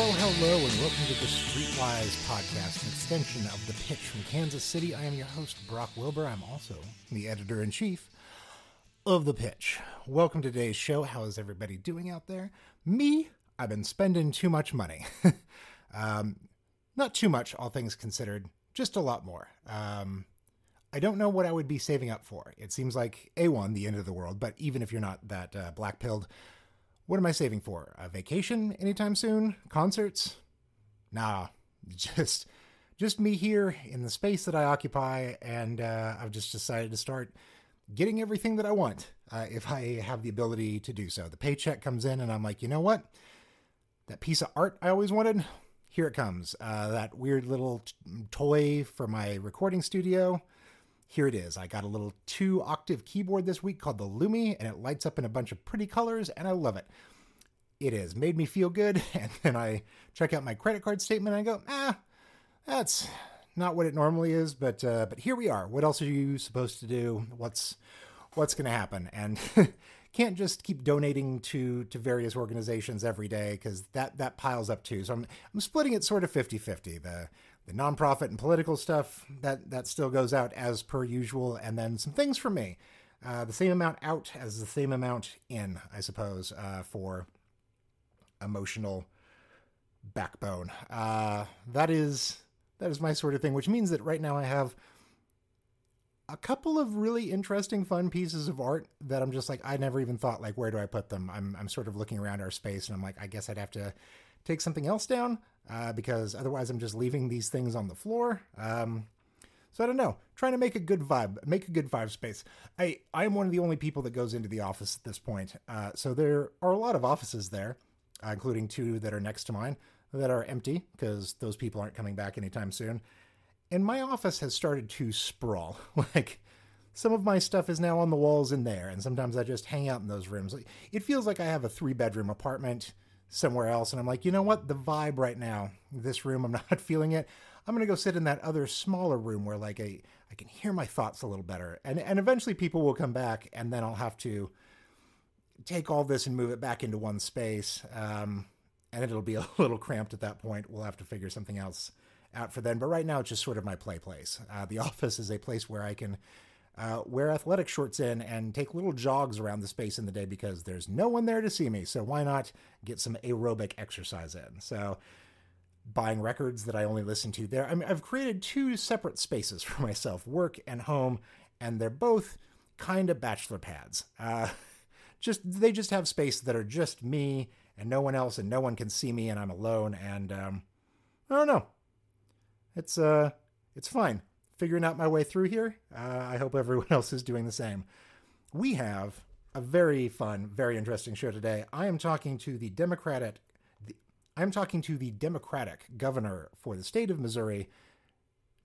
Hello, hello, and welcome to the Streetwise podcast, an extension of The Pitch from Kansas City. I am your host, Brock Wilbur. I'm also the editor in chief of The Pitch. Welcome to today's show. How is everybody doing out there? Me, I've been spending too much money. um, not too much, all things considered, just a lot more. Um, I don't know what I would be saving up for. It seems like A1, the end of the world, but even if you're not that uh, black pilled, what am I saving for? A vacation anytime soon? Concerts? Nah, just just me here in the space that I occupy, and uh, I've just decided to start getting everything that I want uh, if I have the ability to do so. The paycheck comes in, and I'm like, you know what? That piece of art I always wanted, here it comes. Uh, that weird little t- toy for my recording studio here it is. I got a little two octave keyboard this week called the Lumi, and it lights up in a bunch of pretty colors, and I love it. It has made me feel good, and then I check out my credit card statement and I go, ah, that's not what it normally is, but uh, but here we are. What else are you supposed to do? What's what's going to happen? And can't just keep donating to to various organizations every day because that that piles up too. So I'm I'm splitting it sort of 50-50. The the nonprofit and political stuff that that still goes out as per usual, and then some things for me. Uh, the same amount out as the same amount in, I suppose, uh, for emotional backbone. Uh, that is that is my sort of thing, which means that right now I have a couple of really interesting, fun pieces of art that I'm just like I never even thought like where do I put them? I'm I'm sort of looking around our space and I'm like I guess I'd have to take something else down uh, because otherwise I'm just leaving these things on the floor. Um, so I don't know. Trying to make a good vibe, make a good vibe space. I I am one of the only people that goes into the office at this point. Uh, so there are a lot of offices there, uh, including two that are next to mine that are empty because those people aren't coming back anytime soon. And my office has started to sprawl. like some of my stuff is now on the walls in there, and sometimes I just hang out in those rooms. It feels like I have a three bedroom apartment somewhere else. And I'm like, you know what? The vibe right now, this room, I'm not feeling it. I'm to go sit in that other smaller room where like I can hear my thoughts a little better. And, and eventually people will come back and then I'll have to take all this and move it back into one space. Um, and it'll be a little cramped at that point. We'll have to figure something else out for then. But right now, it's just sort of my play place. Uh, the office is a place where I can uh, wear athletic shorts in and take little jogs around the space in the day because there's no one there to see me. So why not get some aerobic exercise in? So buying records that I only listen to there. I mean, I've created two separate spaces for myself, work and home, and they're both kind of bachelor pads. Uh, just they just have space that are just me and no one else, and no one can see me, and I'm alone. And um, I don't know. It's uh, it's fine figuring out my way through here. Uh, I hope everyone else is doing the same. We have a very fun, very interesting show today. I am talking to the Democratic, the, I'm talking to the Democratic governor for the state of Missouri,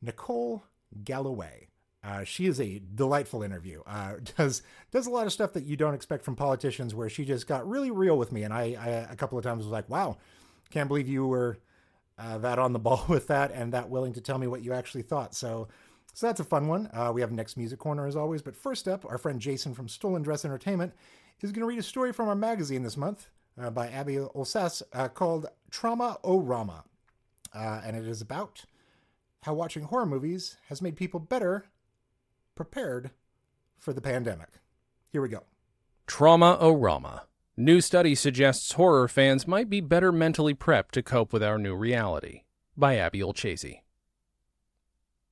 Nicole Galloway. Uh, she is a delightful interview. Uh, does does a lot of stuff that you don't expect from politicians. Where she just got really real with me, and I, I a couple of times was like, "Wow, can't believe you were uh, that on the ball with that and that willing to tell me what you actually thought. So, so that's a fun one. Uh, we have next music corner as always. But first up, our friend Jason from Stolen Dress Entertainment is going to read a story from our magazine this month uh, by Abby Olcese uh, called Trauma O Rama, uh, and it is about how watching horror movies has made people better prepared for the pandemic. Here we go. Trauma O Rama New study suggests horror fans might be better mentally prepped to cope with our new reality. By Abby Olcese.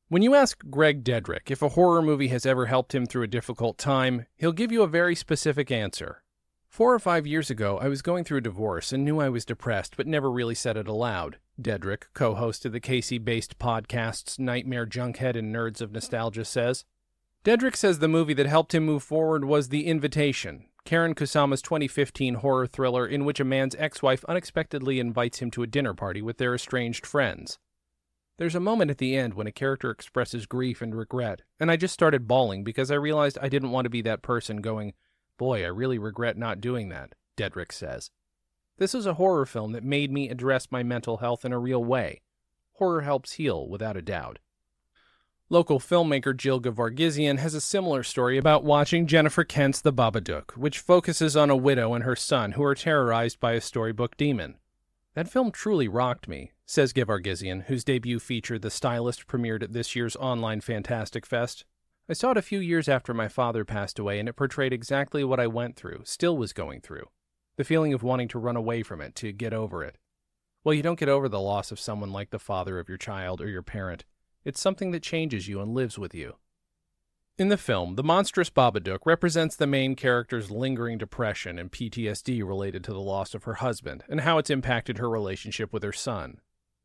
When you ask Greg Dedrick if a horror movie has ever helped him through a difficult time, he'll give you a very specific answer. Four or five years ago, I was going through a divorce and knew I was depressed, but never really said it aloud. Dedrick, co host of the KC based podcasts Nightmare Junkhead and Nerds of Nostalgia, says. Dedrick says the movie that helped him move forward was The Invitation, Karyn Kusama's 2015 horror thriller in which a man's ex wife unexpectedly invites him to a dinner party with their estranged friends. There's a moment at the end when a character expresses grief and regret, and I just started bawling because I realized I didn't want to be that person going, Boy, I really regret not doing that, Dedrick says. This is a horror film that made me address my mental health in a real way. Horror helps heal, without a doubt. Local filmmaker Jill Gevargizian has a similar story about watching Jennifer Kent's The Babadook, which focuses on a widow and her son who are terrorized by a storybook demon. That film truly rocked me, says Gevargizian, whose debut feature, The Stylist, premiered at this year's online Fantastic Fest. I saw it a few years after my father passed away, and it portrayed exactly what I went through, still was going through. The feeling of wanting to run away from it, to get over it. Well, you don't get over the loss of someone like the father of your child or your parent. It's something that changes you and lives with you. In the film, the monstrous Babadook represents the main character's lingering depression and PTSD related to the loss of her husband and how it's impacted her relationship with her son.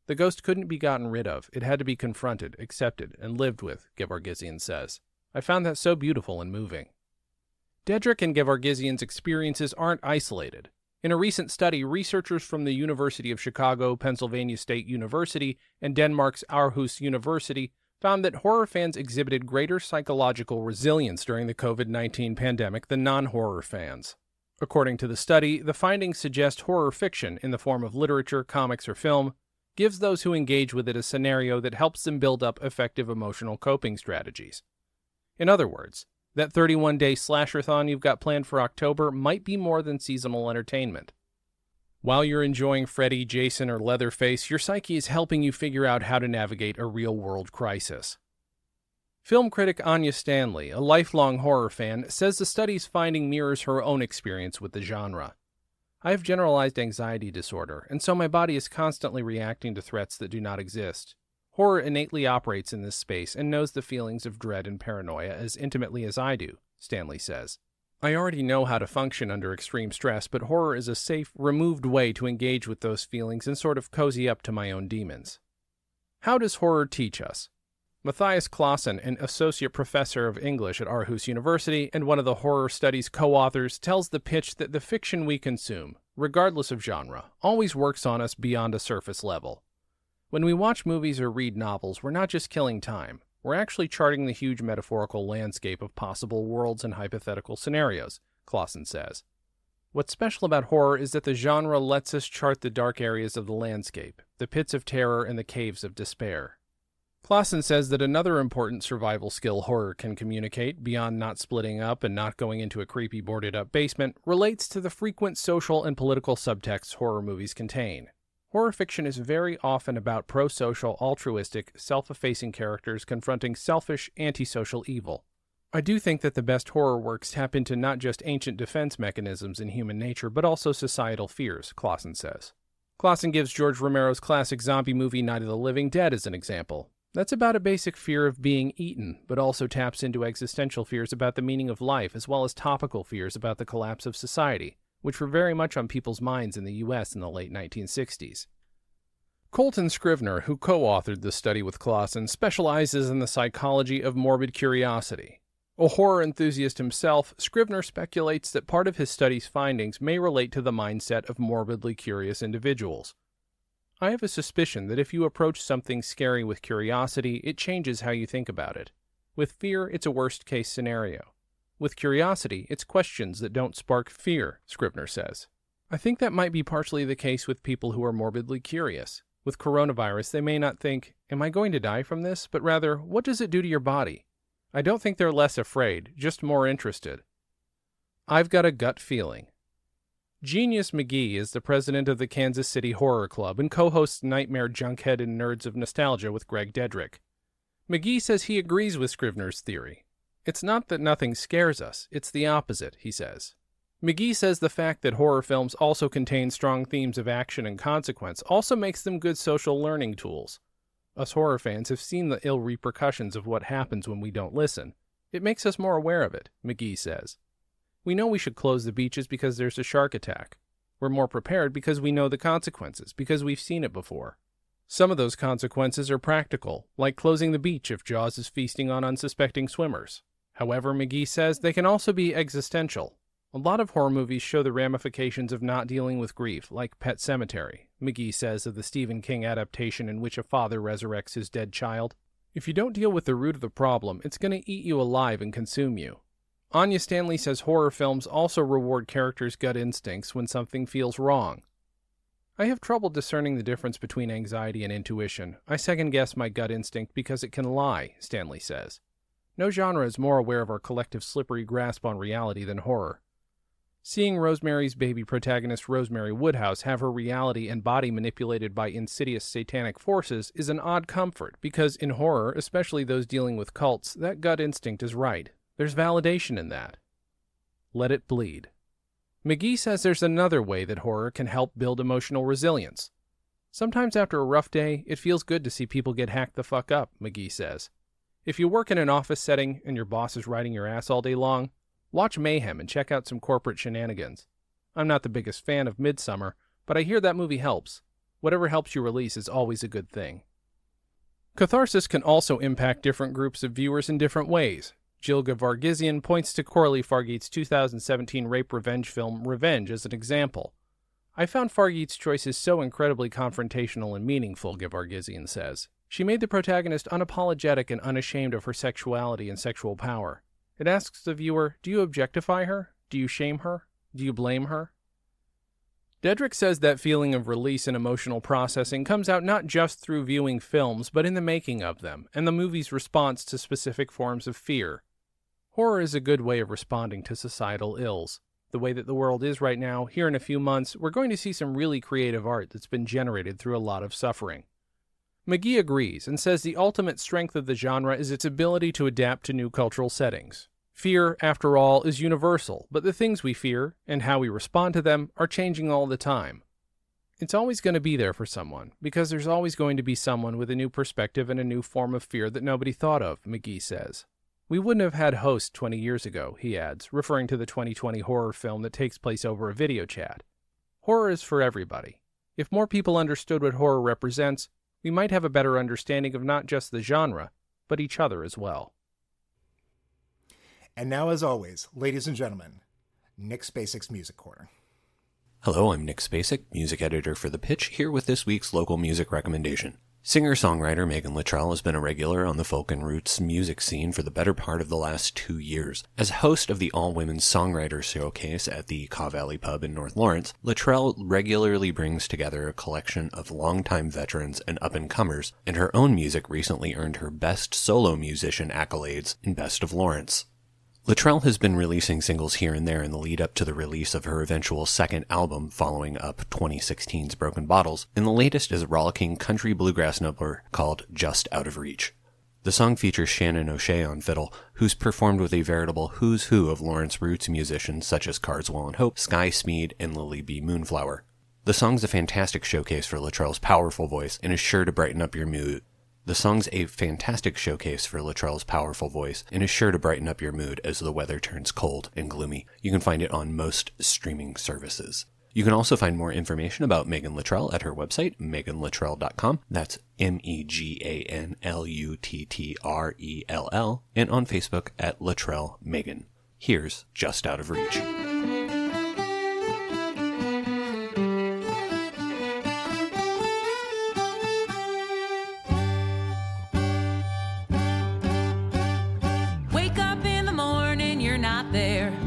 The ghost couldn't be gotten rid of, it had to be confronted, accepted, and lived with, Gevargizian says. I found that so beautiful and moving. Dedrick and Gevargizian's experiences aren't isolated. In a recent study, researchers from the University of Chicago, Pennsylvania State University, and Denmark's Aarhus University found that horror fans exhibited greater psychological resilience during the COVID 19 pandemic than non horror fans. According to the study, the findings suggest horror fiction, in the form of literature, comics, or film, gives those who engage with it a scenario that helps them build up effective emotional coping strategies. In other words, that 31 day slasherthon you've got planned for October might be more than seasonal entertainment. While you're enjoying Freddy, Jason, or Leatherface, your psyche is helping you figure out how to navigate a real world crisis. Film critic Anya Stanley, a lifelong horror fan, says the study's finding mirrors her own experience with the genre. I have generalized anxiety disorder, and so my body is constantly reacting to threats that do not exist. Horror innately operates in this space and knows the feelings of dread and paranoia as intimately as I do, Stanley says. I already know how to function under extreme stress, but horror is a safe, removed way to engage with those feelings and sort of cozy up to my own demons. How does horror teach us? Mathias Clasen, an associate professor of English at Aarhus University and one of the horror studies co authors, tells the pitch that the fiction we consume, regardless of genre, always works on us beyond a surface level. When we watch movies or read novels, we're not just killing time, we're actually charting the huge metaphorical landscape of possible worlds and hypothetical scenarios, Clasen says. What's special about horror is that the genre lets us chart the dark areas of the landscape, the pits of terror and the caves of despair. Clasen says that another important survival skill horror can communicate, beyond not splitting up and not going into a creepy boarded up basement, relates to the frequent social and political subtexts horror movies contain. Horror fiction is very often about pro social, altruistic, self effacing characters confronting selfish, antisocial evil. I do think that the best horror works tap into not just ancient defense mechanisms in human nature, but also societal fears, Clasen says. Clasen gives George Romero's classic zombie movie Night of the Living Dead as an example. That's about a basic fear of being eaten, but also taps into existential fears about the meaning of life, as well as topical fears about the collapse of society which were very much on people's minds in the U.S. in the late 1960s. Coltan Scrivner, who co authored the study with Clasen, specializes in the psychology of morbid curiosity. A horror enthusiast himself, Scrivener speculates that part of his study's findings may relate to the mindset of morbidly curious individuals. I have a suspicion that if you approach something scary with curiosity, it changes how you think about it. With fear, it's a worst case scenario. With curiosity, it's questions that don't spark fear, Scrivner says. I think that might be partially the case with people who are morbidly curious. With coronavirus, they may not think, Am I going to die from this? but rather, What does it do to your body? I don't think they're less afraid, just more interested. I've got a gut feeling. Genius McGee is the president of the Kansas City Horror Club and co hosts Nightmare Junkhead and Nerds of Nostalgia with Greg Dedrick. McGee says he agrees with Scrivner's theory. It's not that nothing scares us, it's the opposite, he says. McGee says the fact that horror films also contain strong themes of action and consequence also makes them good social learning tools. Us horror fans have seen the ill repercussions of what happens when we don't listen. It makes us more aware of it, McGee says. We know we should close the beaches because there's a shark attack. We're more prepared because we know the consequences, because we've seen it before. Some of those consequences are practical, like closing the beach if Jaws is feasting on unsuspecting swimmers. However, McGee says they can also be existential. A lot of horror movies show the ramifications of not dealing with grief, like Pet Sematary, McGee says of the Stephen King adaptation in which a father resurrects his dead child. If you don't deal with the root of the problem, it's going to eat you alive and consume you. Anya Stanley says horror films also reward characters' gut instincts when something feels wrong. I have trouble discerning the difference between anxiety and intuition. I second guess my gut instinct because it can lie, Stanley says. No genre is more aware of our collective slippery grasp on reality than horror. Seeing Rosemary's Baby protagonist Rosemary Woodhouse have her reality and body manipulated by insidious satanic forces is an odd comfort because in horror, especially those dealing with cults, that gut instinct is right. There's validation in that. Let it bleed. McGee says there's another way that horror can help build emotional resilience. Sometimes after a rough day, it feels good to see people get hacked the fuck up, McGee says. If you work in an office setting and your boss is riding your ass all day long, watch Mayhem and check out some corporate shenanigans. I'm not the biggest fan of Midsommar, but I hear that movie helps. Whatever helps you release is always a good thing. Catharsis can also impact different groups of viewers in different ways. Jill Gevargizian points to Coralie Fargeat's 2017 rape revenge film Revenge as an example. I found Fargeat's choices so incredibly confrontational and meaningful, Gevargizian says. She made the protagonist unapologetic and unashamed of her sexuality and sexual power. It asks the viewer Do you objectify her? Do you shame her? Do you blame her? Dedrick says that feeling of release and emotional processing comes out not just through viewing films, but in the making of them, and the movie's response to specific forms of fear. Horror is a good way of responding to societal ills the way that the world is right now, here in a few months, we're going to see some really creative art that's been generated through a lot of suffering. McGee agrees and says the ultimate strength of the genre is its ability to adapt to new cultural settings. Fear, after all, is universal, but the things we fear and how we respond to them are changing all the time. It's always going to be there for someone, because there's always going to be someone with a new perspective and a new form of fear that nobody thought of, McGee says. We wouldn't have had Host 20 years ago, he adds, referring to the 2020 horror film that takes place over a video chat. Horror is for everybody. If more people understood what horror represents, we might have a better understanding of not just the genre, but each other as well. And now, as always, ladies and gentlemen, Nick Spacek's Music Corner. Hello, I'm Nick Spacek, music editor for The Pitch, here with this week's local music recommendation. Singer-songwriter Megan Luttrell has been a regular on the folk and roots music scene for the better part of the last two years. As host of the all-women songwriter showcase at the Kaw Valley Pub in North Lawrence, Luttrell regularly brings together a collection of longtime veterans and up-and-comers, and her own music recently earned her Best Solo Musician accolades in Best of Lawrence. Luttrell has been releasing singles here and there in the lead up to the release of her eventual second album following up 2016's Broken Bottles, and the latest is a rollicking country bluegrass number called Just Out of Reach. The song features Shannon O'Shea on fiddle, who's performed with a veritable who's who of Lawrence roots musicians such as Carswell and Hope, Sky Smead, and Lily B. Moonflower. The song's a fantastic showcase for Luttrell's powerful voice and is sure to brighten up your mood the song's a fantastic showcase for Luttrell's powerful voice and is sure to brighten up your mood as the weather turns cold and gloomy. You can find it on most streaming services. You can also find more information about Megan Luttrell at her website, meganluttrell.com. That's M E G A N L U T T R E L L, and on Facebook at Luttrell Megan. Here's Just Out of Reach. From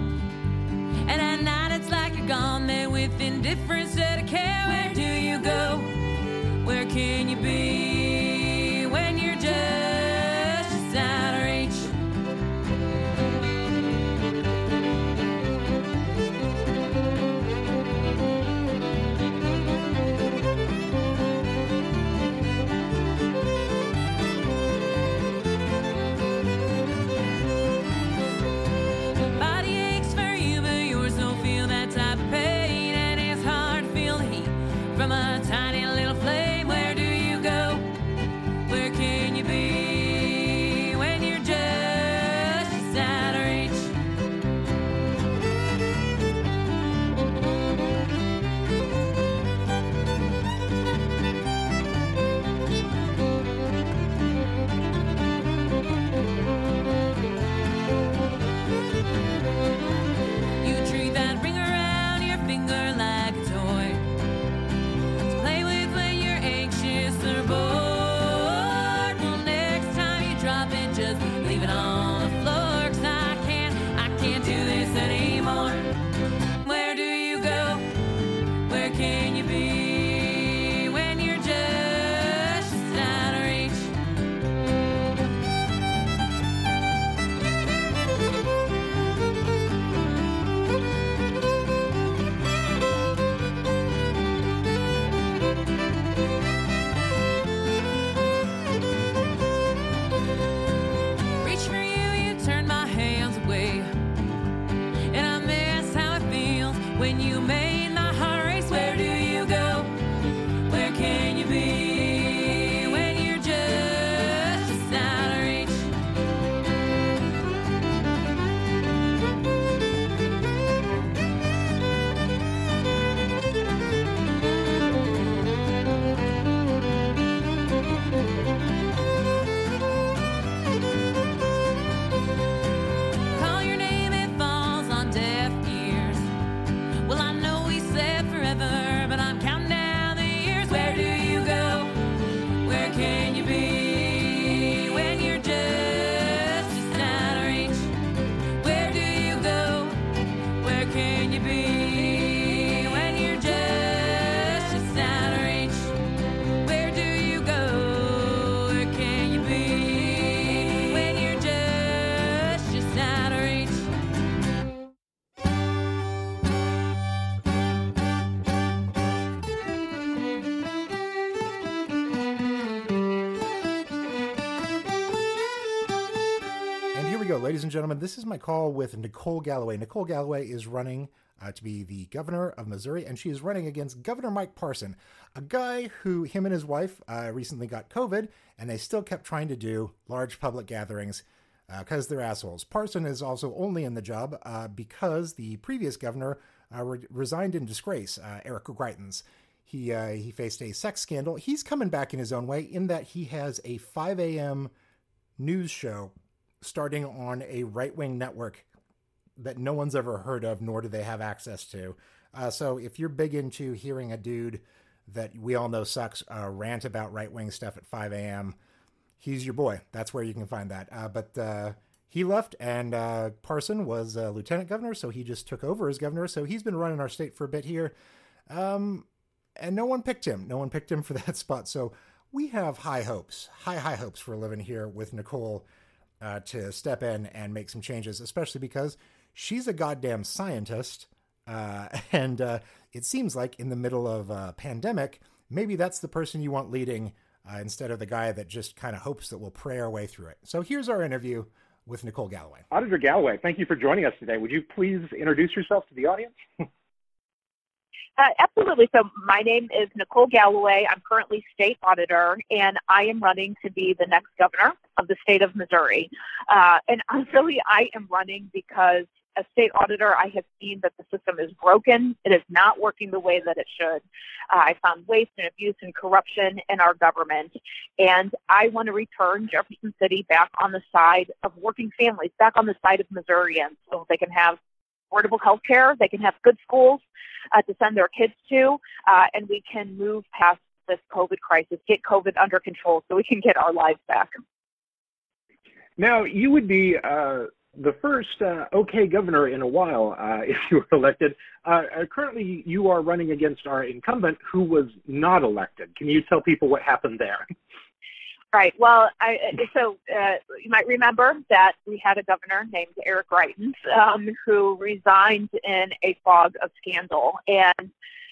and gentlemen. This is my call with Nicole Galloway. Nicole Galloway is running uh, to be the governor of Missouri, and she is running against Governor Mike Parson, a guy who him and his wife uh, recently got COVID, and they still kept trying to do large public gatherings because uh, they're assholes. Parson is also only in the job uh, because the previous governor uh, re- resigned in disgrace, uh, Eric Greitens. He he faced a sex scandal. He's coming back in his own way in that he has a 5 a.m. news show starting on a right wing network that no one's ever heard of, nor do they have access to. Uh, so if you're big into hearing a dude that we all know sucks uh, rant about right wing stuff at 5 a.m., he's your boy. That's where you can find that. Uh, but uh, he left, and uh, Parson was lieutenant governor, so he just took over as governor. So he's been running our state for a bit here. Um, and no one picked him. No one picked him for that spot. So we have high hopes, high, high hopes for living here with Nicole uh, to step in and make some changes, especially because she's a goddamn scientist. Uh, and uh, it seems like in the middle of a pandemic, maybe that's the person you want leading uh, instead of the guy that just kind of hopes that we'll pray our way through it. So here's our interview with Nicole Galloway. Auditor Galloway, thank you for joining us today. Would you please introduce yourself to the audience? Uh, absolutely. So my name is Nicole Galloway. I'm currently state auditor, and I am running to be the next governor of the state of Missouri. Uh, and really, I am running because as state auditor, I have seen that the system is broken. It is not working the way that it should. Uh, I found waste and abuse and corruption in our government. And I want to return Jefferson City back on the side of working families, back on the side of Missourians, so they can have affordable health care, they can have good schools uh, to send their kids to, uh, and we can move past this COVID crisis, get COVID under control so we can get our lives back. Now, you would be uh, the first uh, OK governor in a while uh, if you were elected. Uh, currently, you are running against our incumbent who was not elected. Can you tell people what happened there? Right. Well, I, so uh, you might remember that we had a governor named Eric Greitens um, who resigned in a fog of scandal, and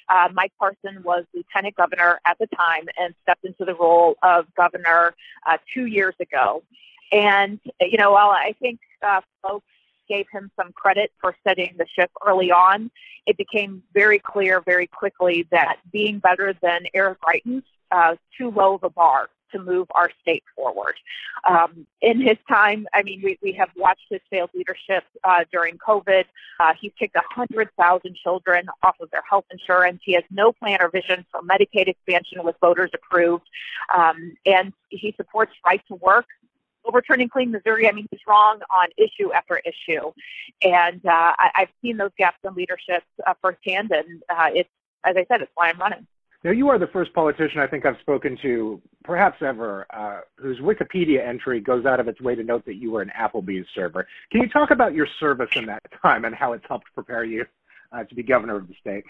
uh, Mike Parson was lieutenant governor at the time and stepped into the role of governor uh, two years ago. And you know, while I think uh, folks gave him some credit for setting the ship early on, it became very clear very quickly that being better than Eric Greitens uh, too low of a bar to move our state forward. Um, in his time, I mean, we, we have watched his failed leadership uh, during COVID. Uh, he's kicked 100,000 children off of their health insurance. He has no plan or vision for Medicaid expansion with voters approved. Um, and he supports right to work. Overturning Clean Missouri, I mean, he's wrong on issue after issue. And uh, I, I've seen those gaps in leadership uh, firsthand, and uh, it's, as I said, it's why I'm running. Now, you are the first politician I think I've spoken to, perhaps ever, uh, whose Wikipedia entry goes out of its way to note that you were an Applebee's server. Can you talk about your service in that time and how it's helped prepare you uh, to be governor of the state?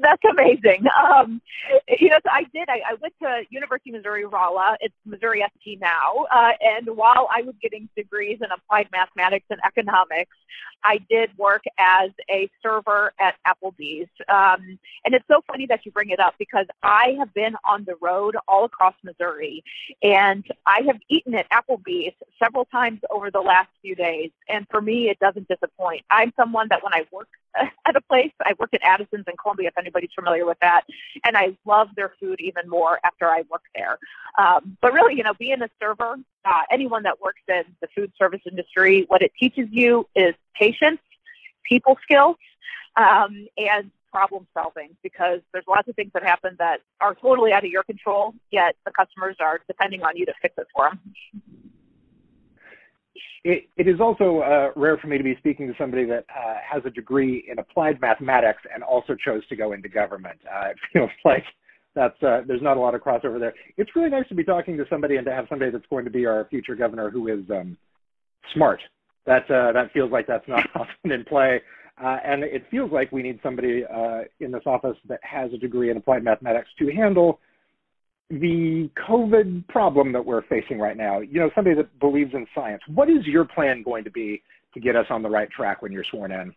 That's amazing. Um, you know, so I did. I, I went to University of Missouri Rolla. It's Missouri ST now. Uh, and while I was getting degrees in applied mathematics and economics, I did work as a server at Applebee's. Um, and it's so funny that you bring it up because I have been on the road all across Missouri, and I have eaten at Applebee's several times over the last few days. And for me, it doesn't disappoint. I'm someone that when I work at a place, I work at Addison's in Columbia, if anybody's familiar with that, and I love their food even more after I worked there. Um, but really, you know, being a server, uh, anyone that works in the food service industry, what it teaches you is patience, people skills, um, and problem solving because there's lots of things that happen that are totally out of your control, yet the customers are depending on you to fix it for them. It, it is also uh, rare for me to be speaking to somebody that uh, has a degree in applied mathematics and also chose to go into government. Uh, it feels like that's uh, there's not a lot of crossover there. It's really nice to be talking to somebody and to have somebody that's going to be our future governor who is um, smart. That uh, that feels like that's not often in play, uh, and it feels like we need somebody in this office that has a degree in applied mathematics to handle the COVID problem that we're facing right now, you know, somebody that believes in science, what is your plan going to be to get us on the right track when you're sworn in?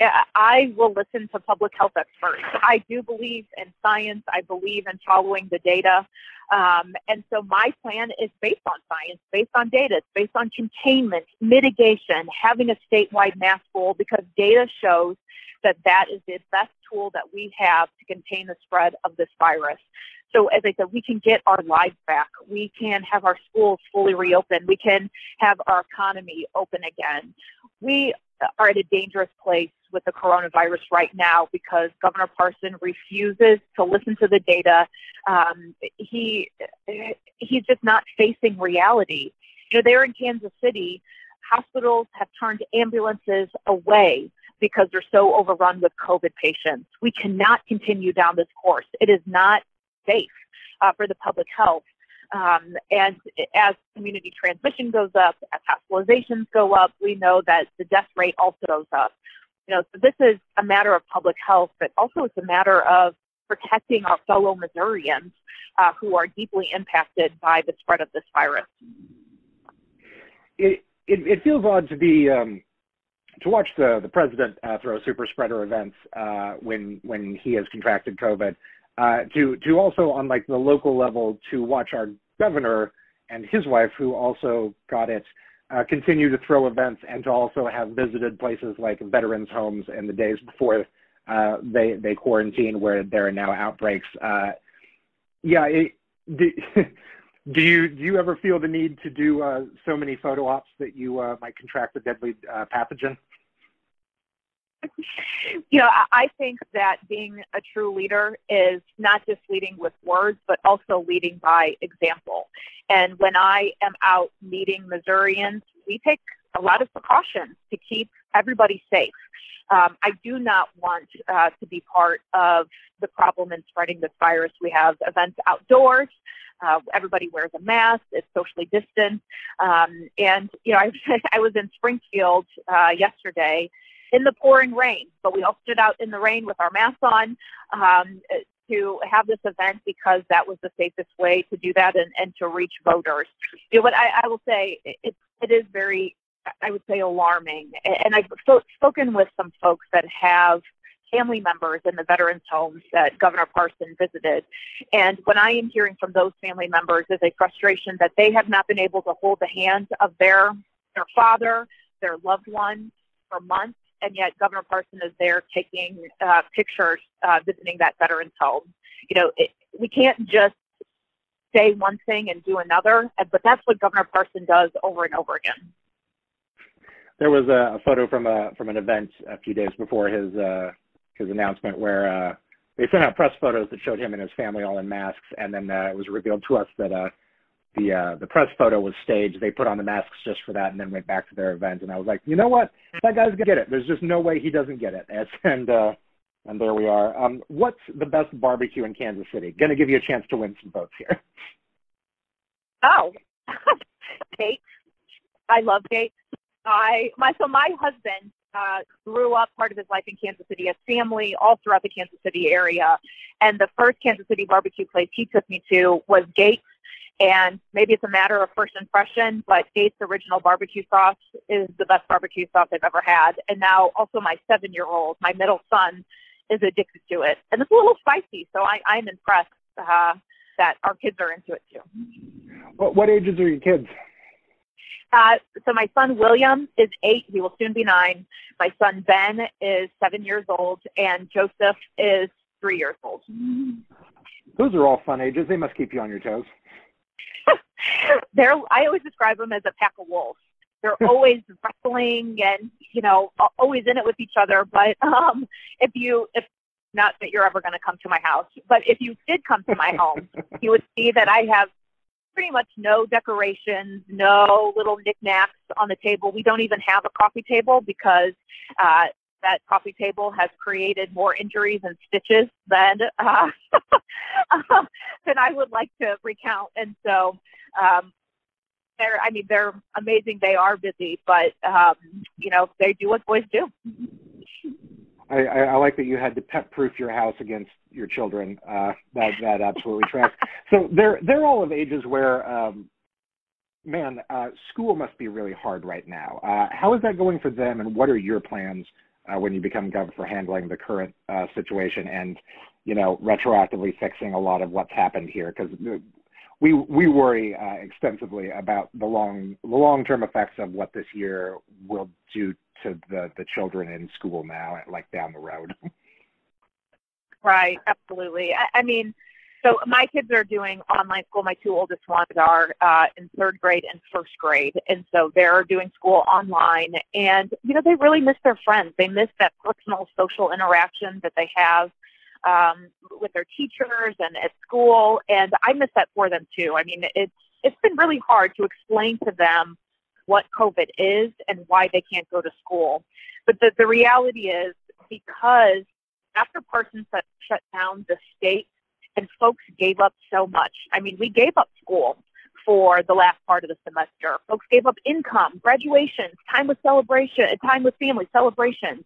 I will listen to public health experts. I do believe in science. I believe in following the data. Um, and so my plan is based on science, based on data, it's based on containment, mitigation, having a statewide mask rule, because data shows that that is the best tool that we have to contain the spread of this virus. So as I said, we can get our lives back. We can have our schools fully reopened. We can have our economy open again. We are at a dangerous place with the coronavirus right now because Governor Parson refuses to listen to the data. Um, he he's just not facing reality. You know, there in Kansas City, hospitals have turned ambulances away because they're so overrun with COVID patients. We cannot continue down this course. It is not safe uh, for the public health. Um, and as community transmission goes up, as hospitalizations go up, we know that the death rate also goes up. You know, so this is a matter of public health, but also it's a matter of protecting our fellow Missourians uh, who are deeply impacted by the spread of this virus. It it, it feels odd to be um, to watch the the president uh, throw super spreader events uh, when when he has contracted COVID. Uh, to to also on like the local level to watch our governor and his wife who also got it uh, continue to throw events and to also have visited places like veterans homes in the days before uh, they they quarantine where there are now outbreaks. Uh, yeah, it, do, do, you do you ever feel the need to do uh, so many photo ops that you uh, might contract a deadly uh, pathogen? you know, I think that being a true leader is not just leading with words, but also leading by example. And when I am out meeting Missourians, we take a lot of precautions to keep everybody safe. Um, I do not want uh, to be part of the problem in spreading this virus. We have events outdoors. Uh, everybody wears a mask. It's socially distant. Um, and, you know, I, I was in Springfield uh, yesterday in the pouring rain, but we all stood out in the rain with our masks on um, to have this event because that was the safest way to do that and, and to reach voters. You know, but I, I will say it, it is very, I would say, alarming. And I've spoken with some folks that have family members in the veterans homes that Governor Parson visited. And when I am hearing from those family members is a frustration that they have not been able to hold the hand of their their father, their loved one for months and yet Governor Parson is there taking uh, pictures, uh, visiting that veterans home. You know, it, we can't just say one thing and do another, but that's what Governor Parson does over and over again. There was a, photo from a from an event a few days before his uh, his announcement where uh, they sent out press photos that showed him and his family all in masks, and then uh, it was revealed to us that uh, the uh, the press photo was staged. They put on the masks just for that, and then went back to their event. And I was like, you know what, that guy's gonna get it. There's just no way he doesn't get it. And and, uh, and there we are. Um, what's the best barbecue in Kansas City? To give you a chance to win some votes here. Oh, Gates. I love Gates. I my so my husband uh, grew up part of his life in Kansas City, has family all throughout the Kansas City area, and the first Kansas City barbecue place he took me to was Gates and maybe it's a matter of first impression, but Gates original barbecue sauce is the best barbecue sauce I've ever had. And now also my seven year old, my middle son, is addicted to it. And it's a little spicy, so I, I'm impressed uh, that our kids are into it too. What, what ages are your kids? Uh, so my son William is eight. He will soon be nine. My son Ben is seven years old, and Joseph is three years old. Those are all fun ages. They must keep you on your toes. they're I always describe them as a pack of wolves. They're always wrestling and you know always in it with each other. But um, if you if not that you're ever going to come to my house, but if you did come to my home, you would see that I have pretty much no decorations, no little knickknacks on the table. We don't even have a coffee table because uh, that coffee table has created more injuries and stitches than uh, than I would like to recount. And so, um, they're I mean they're amazing. They are busy, but um, you know they do what boys do. I, I, like that you had to pet proof your house against your children. Uh, that that absolutely tracks. So they're they're all of ages where. Um, man, uh, school must be really hard right now. Uh, how is that going for them, and what are your plans uh, when you become governor for handling the current uh, situation and you know retroactively fixing a lot of what's happened here because we we worry uh, extensively about the long the long term effects of what this year will do to the the children in school now, and like down the road. Right, absolutely. I, I mean, so my kids are doing online school. My two oldest ones are uh, in third grade and first grade, and so they're doing school online. And you know, they really miss their friends. They miss that personal social interaction that they have um, with their teachers and at school. And I miss that for them too. I mean, it's it's been really hard to explain to them what COVID is and why they can't go to school. But the, the reality is because after Parsons shut down the state and folks gave up so much. I mean, we gave up school for the last part of the semester. Folks gave up income, graduations, time with celebration, time with family, celebrations.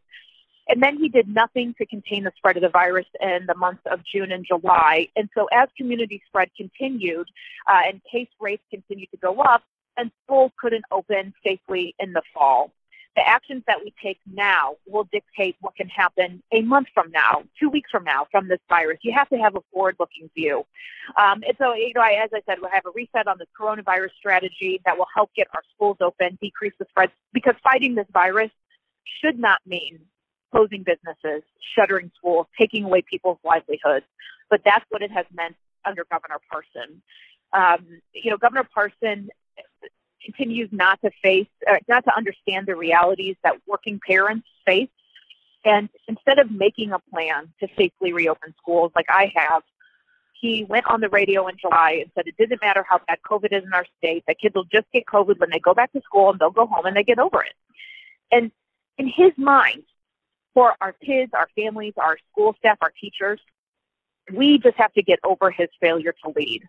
And then he did nothing to contain the spread of the virus in the months of June and July. And so as community spread continued uh, and case rates continued to go up, and schools couldn't open safely in the fall. The actions that we take now will dictate what can happen a month from now, two weeks from now from this virus. You have to have a forward-looking view. Um, and so, you know, I, as I said, we'll have a reset on the coronavirus strategy that will help get our schools open, decrease the spread, because fighting this virus should not mean closing businesses, shuttering schools, taking away people's livelihoods. But that's what it has meant under Governor Parson. Um, you know, Governor Parson continues not to face, uh, not to understand the realities that working parents face. And instead of making a plan to safely reopen schools like I have, he went on the radio in July and said it didn't matter how bad COVID is in our state, that kids will just get COVID when they go back to school and they'll go home and they get over it. And in his mind, for our kids, our families, our school staff, our teachers. We just have to get over his failure to lead.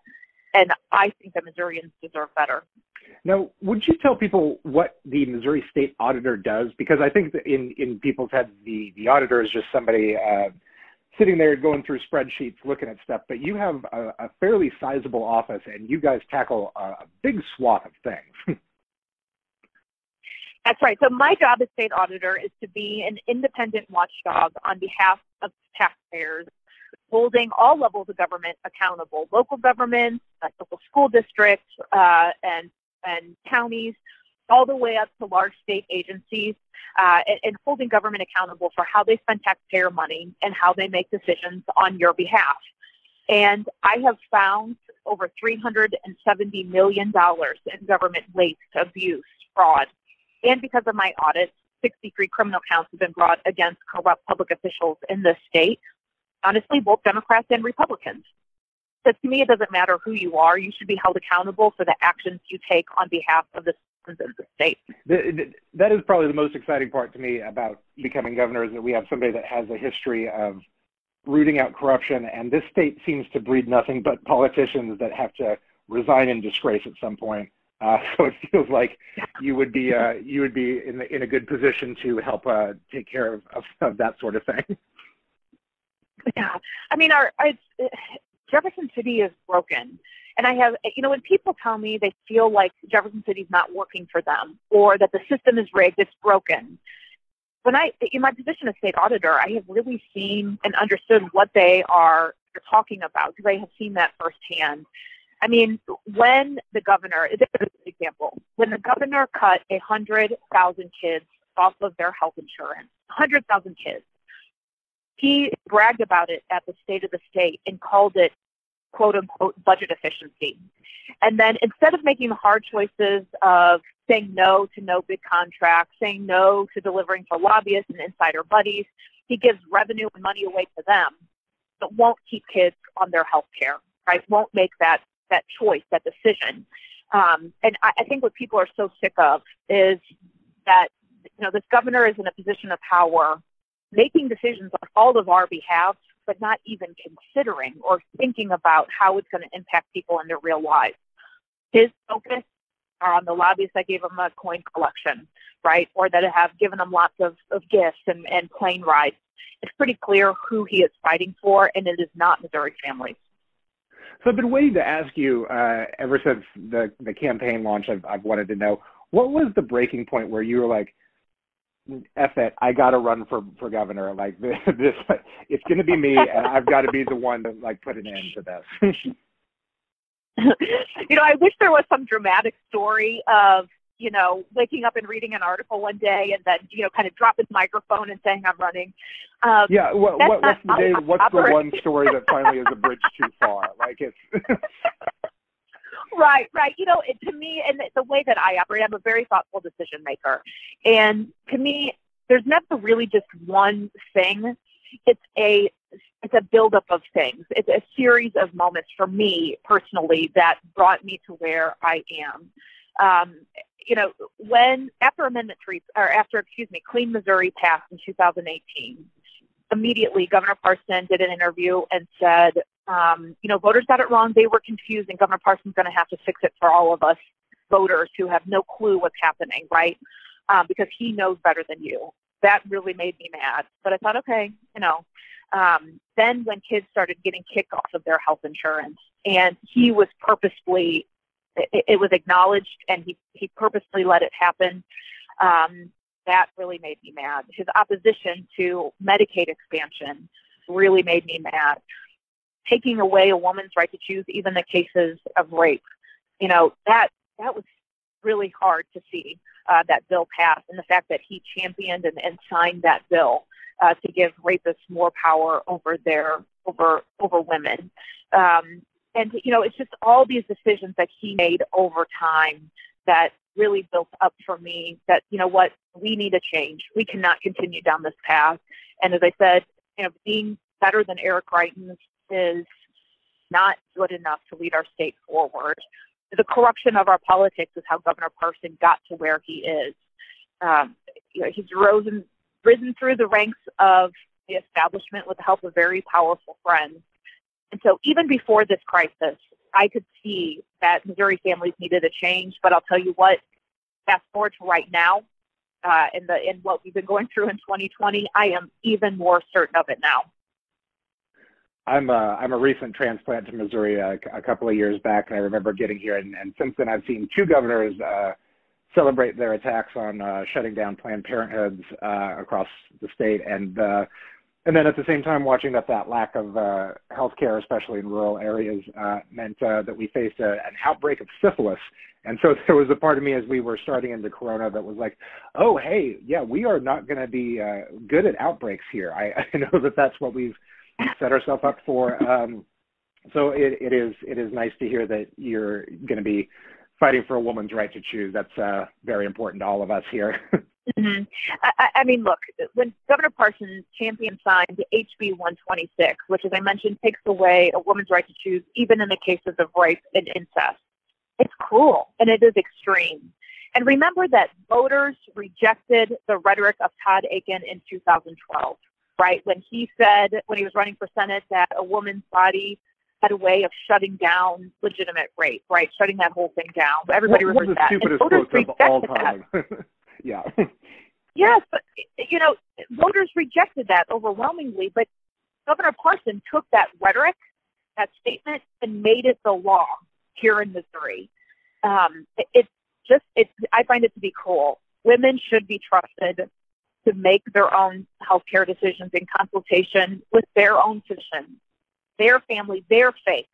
And I think the Missourians deserve better. Now, would you tell people what the Missouri State Auditor does? Because I think in, in people's heads, the, the auditor is just somebody uh, sitting there going through spreadsheets, looking at stuff. But you have a, a fairly sizable office, and you guys tackle a, a big swath of things. That's right. So my job as state auditor is to be an independent watchdog on behalf of taxpayers, holding all levels of government accountable: local governments, uh, local school districts, uh, and and counties, all the way up to large state agencies, uh, and, and holding government accountable for how they spend taxpayer money and how they make decisions on your behalf. And I have found over $370 million in government waste, abuse, fraud, and because of my audits, 63 criminal counts have been brought against corrupt public officials in the state. Honestly, both Democrats and Republicans. So to me, it doesn't matter who you are. You should be held accountable for the actions you take on behalf of the citizens of the state. That is probably the most exciting part to me about becoming governor is that we have somebody that has a history of rooting out corruption, and this state seems to breed nothing but politicians that have to resign in disgrace at some point. Uh, so it feels like you would be uh, you would be in the, in a good position to help uh, take care of, of, of, that sort of thing. Yeah, I mean, our, our Jefferson City is broken, and I have you know when people tell me they feel like Jefferson City is not working for them or that the system is rigged, it's broken. When I in my position as state auditor, I have really seen and understood what they are talking about because I have seen that firsthand. I mean, when the governor, this is an example, when the governor cut 100,000 kids off of their health insurance, 100,000 kids, he bragged about it at the State of the State and called it, quote unquote, budget efficiency. And then instead of making the hard choices of saying no to no big contracts, saying no to delivering for lobbyists and insider buddies, he gives revenue and money away to them, but won't keep kids on their health care, right? Won't make that that choice, that decision. Um, and I, I think what people are so sick of is that you know this governor is in a position of power, making decisions on all of our behalf, but not even considering or thinking about how it's going to impact people in their real lives. His focus are on the lobbyists that gave him a coin collection, right, or that have given him lots of, of gifts and, and plane rides. It's pretty clear who he is fighting for, and it is not Missouri families. So I've been waiting to ask you uh, ever since the the campaign launch. I've I've wanted to know what was the breaking point where you were like, F it, I got to run for for governor. Like this, this it's going to be me, and I've got to be the one to like put an end to this. you know, I wish there was some dramatic story of you know, waking up and reading an article one day and then, you know, kind of dropping the microphone and saying I'm running. Um, yeah, what, what, what's the day, what's the one story that finally is a bridge too far? Like it's. right, right. You know, it, to me, and the way that I operate, I'm a very thoughtful decision maker, and to me, there's never really just one thing. It's a it's a buildup of things. It's a series of moments for me personally that brought me to where I am. Um, you know, when after Amendment Three or after excuse me, Clean Missouri passed in 2018, immediately Governor Parson did an interview and said, um, you know, voters got it wrong. They were confused, and Governor Parson's going to have to fix it for all of us voters who have no clue what's happening, right? Um, because he knows better than you. That really made me mad. But I thought, okay, you know. Um, then when kids started getting kicked off of their health insurance, and he was purposefully it, it was acknowledged and he, he purposely let it happen. Um, that really made me mad. His opposition to Medicaid expansion really made me mad. Taking away a woman's right to choose, even the cases of rape, you know that that was really hard to see uh, that bill pass, and the fact that he championed and, and signed that bill uh, to give rapists more power over their over over women. Um, and you know it's just all these decisions that he made over time that really built up for me that you know what we need a change. We cannot continue down this path. And as i said you know being better than eric greitens is not good enough to lead our state forward. The corruption of our politics is how governor parson got to where he is. Um, you know, he's risen risen through the ranks of the establishment with the help of very powerful friends. And so even before this crisis, I could see that Missouri families needed a change. But I'll tell you what, fast forward to right now, uh, in the in what we've been going through in 2020, I am even more certain of it now. I'm a, I'm a recent transplant to Missouri a, a couple of years back, and I remember getting here. And, and since then, I've seen two governors uh, celebrate their attacks on uh, shutting down Planned Parenthoods uh, across the state. And uh, and then at the same time, watching that that lack of uh, health care, especially in rural areas, uh, meant uh, that we faced a, an outbreak of syphilis. And so there was a part of me as we were starting into Corona that was like, oh, hey, yeah, we are not going to be uh, good at outbreaks here. I, I know that that's what we've set ourselves up for. Um, so it, it is it is nice to hear that you're going to be fighting for a woman's right to choose. That's uh, very important to all of us here. Mm-hmm. I, I mean, look, when Governor Parsons championed signed HB 126, which, as I mentioned, takes away a woman's right to choose, even in the cases of rape and incest, it's cruel and it is extreme. And remember that voters rejected the rhetoric of Todd Akin in 2012, right? When he said, when he was running for Senate, that a woman's body had a way of shutting down legitimate rape, right? Shutting that whole thing down. Everybody what, remembers that. And voters all time. yeah. yes, but you know, voters rejected that overwhelmingly. But Governor Parson took that rhetoric, that statement, and made it the law here in Missouri. Um, it, it's just, it's. I find it to be cruel. Women should be trusted to make their own health care decisions in consultation with their own physician, their family, their faith,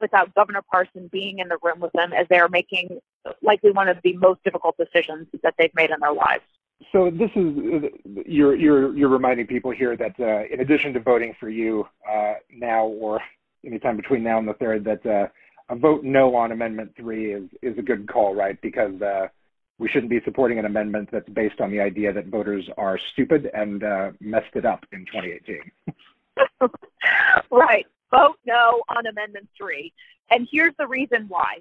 without Governor Parson being in the room with them as they're making likely one of the most difficult decisions that they've made in their lives. So this is you're you're you're reminding people here that uh, in addition to voting for you uh, now or anytime between now and the third, that uh, a vote no on Amendment Three is is a good call, right? Because uh, we shouldn't be supporting an amendment that's based on the idea that voters are stupid and uh, messed it up in 2018. right. Vote no on Amendment Three, and here's the reason why.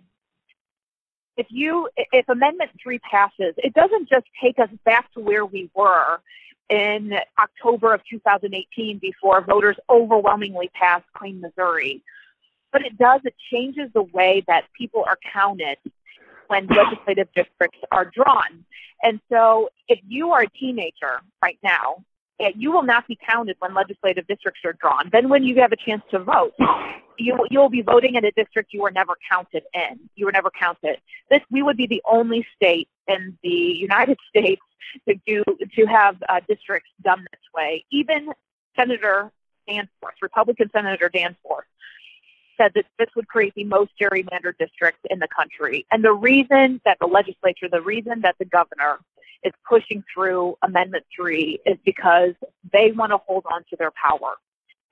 If you if amendment 3 passes it doesn't just take us back to where we were in October of 2018 before voters overwhelmingly passed clean Missouri. But it does it changes the way that people are counted when legislative districts are drawn. And so if you are a teenager right now you will not be counted when legislative districts are drawn. Then, when you have a chance to vote, you you will be voting in a district you were never counted in. You were never counted. This we would be the only state in the United States to do to have uh, districts done this way. Even Senator Danforth, Republican Senator Danforth, said that this would create the most gerrymandered districts in the country. And the reason that the legislature, the reason that the governor is pushing through Amendment 3 is because they want to hold on to their power.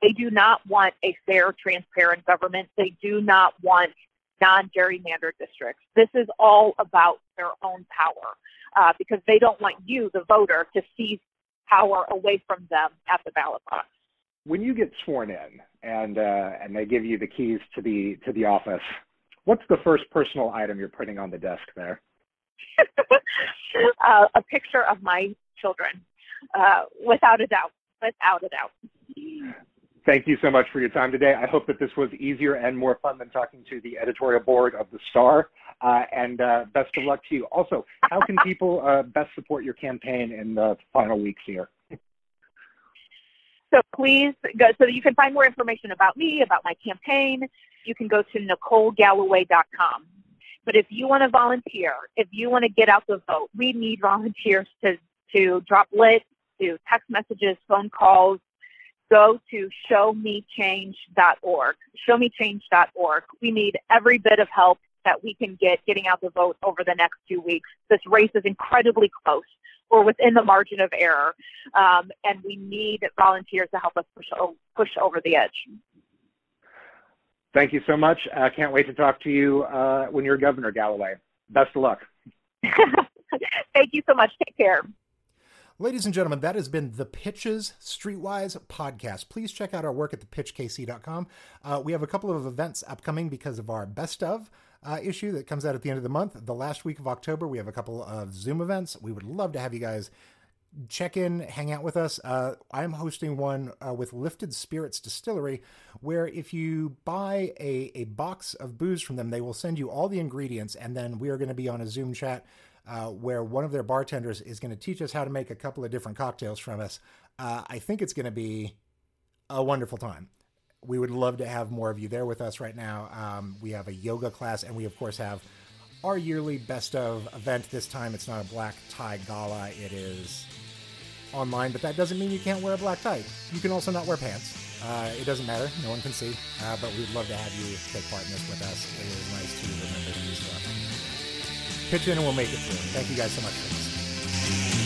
They do not want a fair, transparent government. They do not want non gerrymandered districts. This is all about their own power uh, because they don't want you, the voter, to seize power away from them at the ballot box. When you get sworn in and uh, and they give you the keys to the to the office, what's the first personal item you're putting on the desk there? uh, a picture of my children, uh, without a doubt, without a doubt. Thank you so much for your time today. I hope that this was easier and more fun than talking to the editorial board of the Star. Uh, and uh, best of luck to you. Also, how can people uh, best support your campaign in the final weeks here? So please go so that you can find more information about me, about my campaign. You can go to NicoleGalloway.com. But if you want to volunteer, if you want to get out the vote, we need volunteers to, to drop lit, to text messages, phone calls. Go to showmechange.org. Showmechange.org. We need every bit of help that we can get getting out the vote over the next two weeks. This race is incredibly close. We're within the margin of error, um, and we need volunteers to help us push, push over the edge. Thank you so much. I uh, can't wait to talk to you uh, when you're governor, Galloway. Best of luck. Thank you so much. Take care. Ladies and gentlemen, that has been the Pitches Streetwise podcast. Please check out our work at thepitchkc.com. Uh, we have a couple of events upcoming because of our best of uh, issue that comes out at the end of the month. The last week of October, we have a couple of Zoom events. We would love to have you guys check in, hang out with us. Uh, I'm hosting one uh, with Lifted Spirits Distillery, where if you buy a, a box of booze from them, they will send you all the ingredients, and then we are going to be on a Zoom chat uh, where one of their bartenders is going to teach us how to make a couple of different cocktails from us. Uh, I think it's going to be a wonderful time. We would love to have more of you there with us right now. Um, we have a yoga class, and we, of course, have our yearly best of event. This time it's not a black tie gala, it is online, but that doesn't mean you can't wear a black tie. You can also not wear pants. Uh, it doesn't matter. No one can see. Uh, but we'd love to have you take part in this with us. It is nice to remember to stuff. Pitch in and we'll make it through. Thank you guys so much for this.